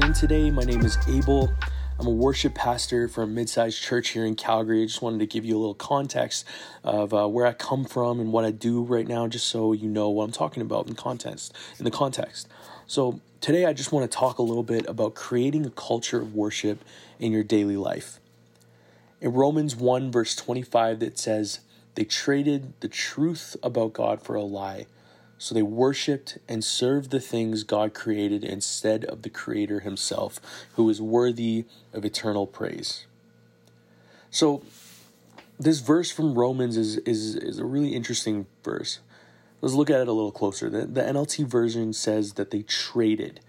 today. My name is Abel. I'm a worship pastor for a mid-sized church here in Calgary. I just wanted to give you a little context of uh, where I come from and what I do right now, just so you know what I'm talking about in context. In the context. So today, I just want to talk a little bit about creating a culture of worship in your daily life. In Romans 1, verse 25, that says, They traded the truth about God for a lie so they worshiped and served the things God created instead of the Creator Himself, who is worthy of eternal praise. So, this verse from Romans is, is, is a really interesting verse. Let's look at it a little closer. The, the NLT version says that they traded.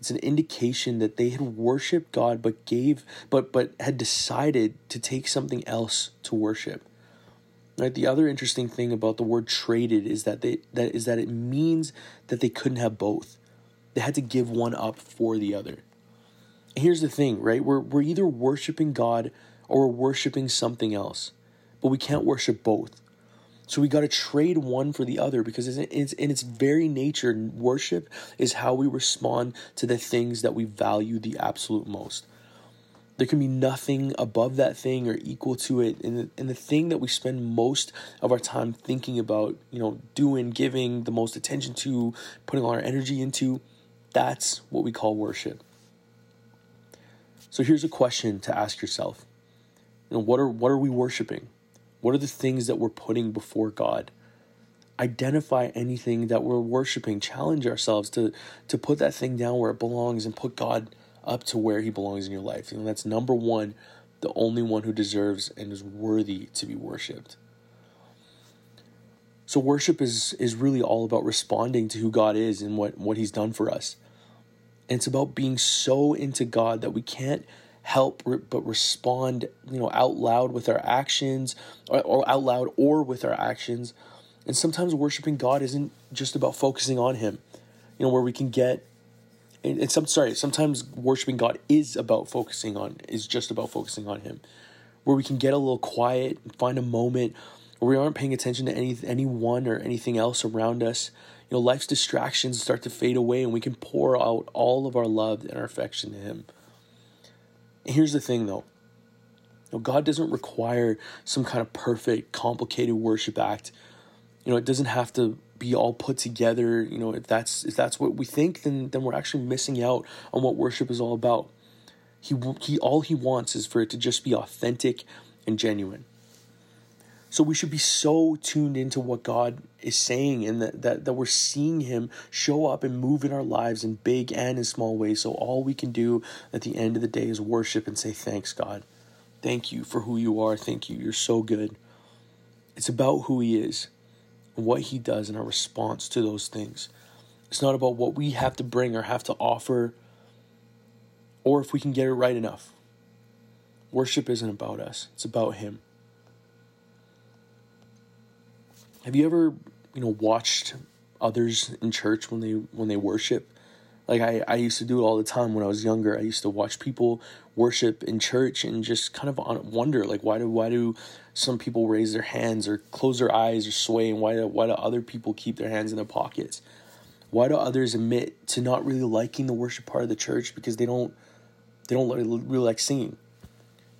It's an indication that they had worshiped God but gave but but had decided to take something else to worship. Right. The other interesting thing about the word traded is that they that is that it means that they couldn't have both. They had to give one up for the other. And here's the thing, right? We're we're either worshiping God or we're worshiping something else, but we can't worship both. So we got to trade one for the other because it's, in its very nature, worship is how we respond to the things that we value the absolute most. There can be nothing above that thing or equal to it. And the, and the thing that we spend most of our time thinking about, you know, doing, giving the most attention to, putting all our energy into, that's what we call worship. So here's a question to ask yourself. You know, what are what are we worshiping? What are the things that we're putting before God? Identify anything that we're worshiping. Challenge ourselves to to put that thing down where it belongs and put God up to where he belongs in your life. You know, that's number one, the only one who deserves and is worthy to be worshiped. So worship is is really all about responding to who God is and what what he's done for us. And it's about being so into God that we can't help but respond, you know, out loud with our actions or, or out loud or with our actions. And sometimes worshiping God isn't just about focusing on him. You know, where we can get and, and some sorry sometimes worshiping god is about focusing on is just about focusing on him. Where we can get a little quiet and find a moment where we aren't paying attention to any anyone or anything else around us. You know life's distractions start to fade away and we can pour out all of our love and our affection to him. And here's the thing though. You know, god doesn't require some kind of perfect complicated worship act. You know it doesn't have to be all put together you know if that's if that's what we think then then we're actually missing out on what worship is all about he he all he wants is for it to just be authentic and genuine so we should be so tuned into what God is saying and that, that, that we're seeing him show up and move in our lives in big and in small ways. So all we can do at the end of the day is worship and say, Thanks, God. Thank you for who you are. Thank you. You're so good. It's about who he is what He does in our response to those things. It's not about what we have to bring or have to offer or if we can get it right enough. Worship isn't about us, it's about Him. Have you ever, you know, watched others in church when they when they worship? Like I, I used to do it all the time when I was younger. I used to watch people worship in church and just kind of wonder like why do why do some people raise their hands or close their eyes or sway and why do, why do other people keep their hands in their pockets? Why do others admit to not really liking the worship part of the church because they don't they don't really, like singing?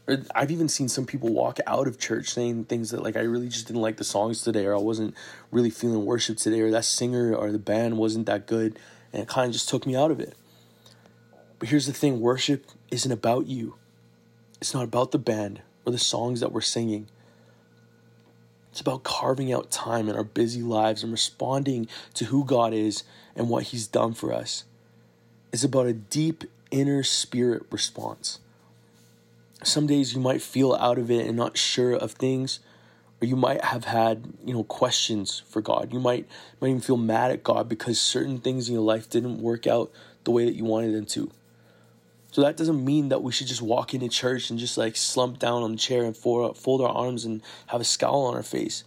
Or I've even seen some people walk out of church saying things that like I really just didn't like the songs today or I wasn't really feeling worship today or that singer or the band wasn't that good and it kind of just took me out of it. But here's the thing worship isn't about you, it's not about the band or the songs that we're singing. It's about carving out time in our busy lives and responding to who God is and what He's done for us. It's about a deep inner spirit response. Some days you might feel out of it and not sure of things, or you might have had you know questions for god. You might might even feel mad at god because certain things in your life didn't work out the way that you wanted them to. So that doesn't mean that we should just walk into church and just like slump down on the chair and fold, fold our arms and have a scowl on our face.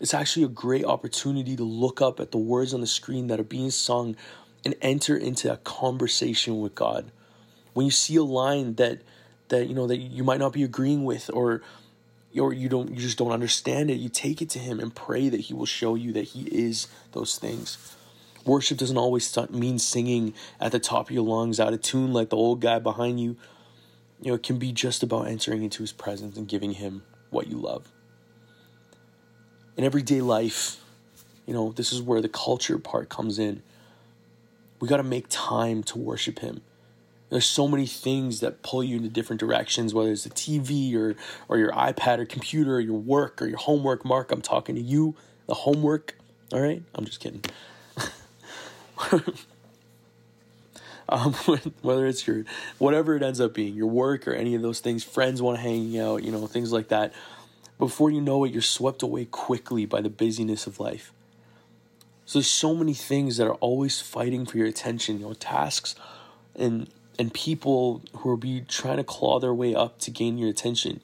It's actually a great opportunity to look up at the words on the screen that are being sung and enter into a conversation with god. When you see a line that that you know that you might not be agreeing with or or you don't you just don't understand it you take it to him and pray that he will show you that he is those things Worship doesn't always mean singing at the top of your lungs, out of tune like the old guy behind you. You know, it can be just about entering into his presence and giving him what you love. In everyday life, you know, this is where the culture part comes in. We got to make time to worship him. There's so many things that pull you into different directions, whether it's the TV or, or your iPad or computer or your work or your homework. Mark, I'm talking to you, the homework. All right? I'm just kidding. um, whether it's your whatever it ends up being, your work or any of those things, friends want to hang out, you know, things like that. Before you know it, you're swept away quickly by the busyness of life. So there's so many things that are always fighting for your attention, you know, tasks and and people who will be trying to claw their way up to gain your attention.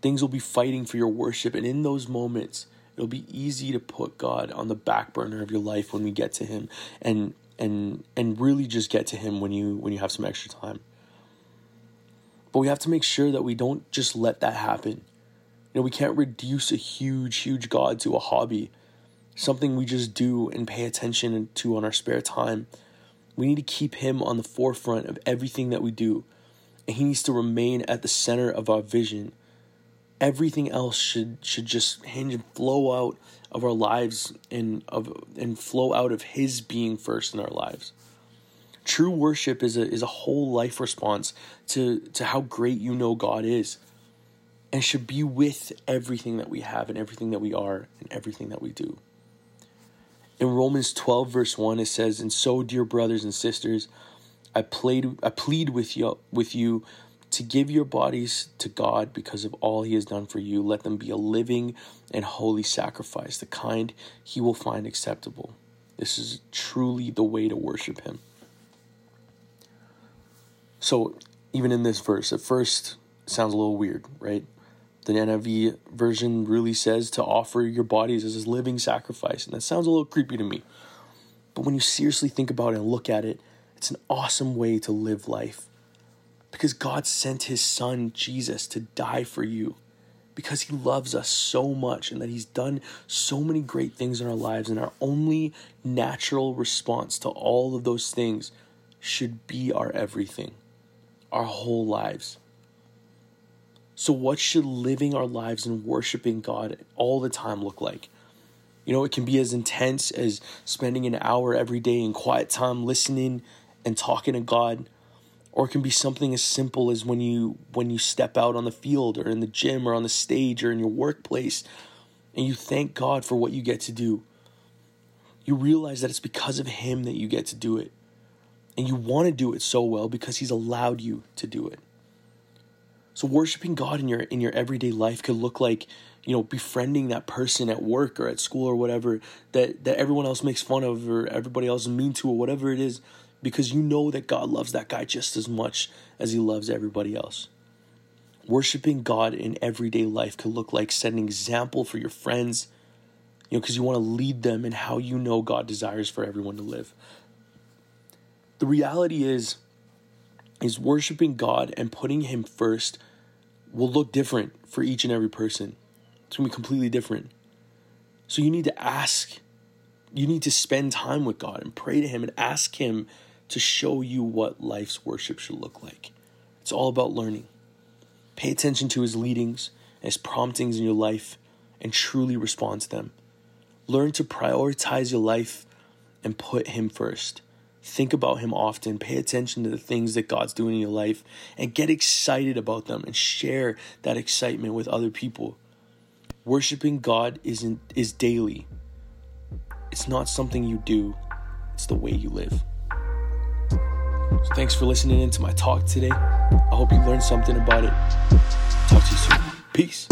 Things will be fighting for your worship, and in those moments, it'll be easy to put God on the back burner of your life when we get to Him, and and and really just get to Him when you when you have some extra time. But we have to make sure that we don't just let that happen. You know, we can't reduce a huge, huge God to a hobby, something we just do and pay attention to on our spare time we need to keep him on the forefront of everything that we do. And he needs to remain at the center of our vision. Everything else should should just hinge and flow out of our lives and of and flow out of his being first in our lives. True worship is a is a whole life response to to how great you know God is. And should be with everything that we have and everything that we are and everything that we do. In Romans 12, verse 1, it says, And so, dear brothers and sisters, I, played, I plead with you, with you to give your bodies to God because of all He has done for you. Let them be a living and holy sacrifice, the kind He will find acceptable. This is truly the way to worship Him. So, even in this verse, at first, sounds a little weird, right? The NIV version really says to offer your bodies as a living sacrifice, and that sounds a little creepy to me. But when you seriously think about it and look at it, it's an awesome way to live life. Because God sent his son, Jesus, to die for you. Because he loves us so much and that he's done so many great things in our lives. And our only natural response to all of those things should be our everything, our whole lives. So, what should living our lives and worshiping God all the time look like? You know, it can be as intense as spending an hour every day in quiet time listening and talking to God, or it can be something as simple as when you when you step out on the field or in the gym or on the stage or in your workplace and you thank God for what you get to do. You realize that it's because of him that you get to do it. And you want to do it so well because he's allowed you to do it. So worshiping God in your in your everyday life could look like, you know, befriending that person at work or at school or whatever that that everyone else makes fun of or everybody else is mean to or whatever it is because you know that God loves that guy just as much as he loves everybody else. Worshiping God in everyday life could look like setting example for your friends, you know, because you want to lead them in how you know God desires for everyone to live. The reality is is worshiping God and putting Him first will look different for each and every person. It's gonna be completely different. So you need to ask, you need to spend time with God and pray to Him and ask Him to show you what life's worship should look like. It's all about learning. Pay attention to His leadings and His promptings in your life and truly respond to them. Learn to prioritize your life and put Him first. Think about Him often. Pay attention to the things that God's doing in your life and get excited about them and share that excitement with other people. Worshiping God isn't is daily. It's not something you do, it's the way you live. So thanks for listening in to my talk today. I hope you learned something about it. Talk to you soon. Peace.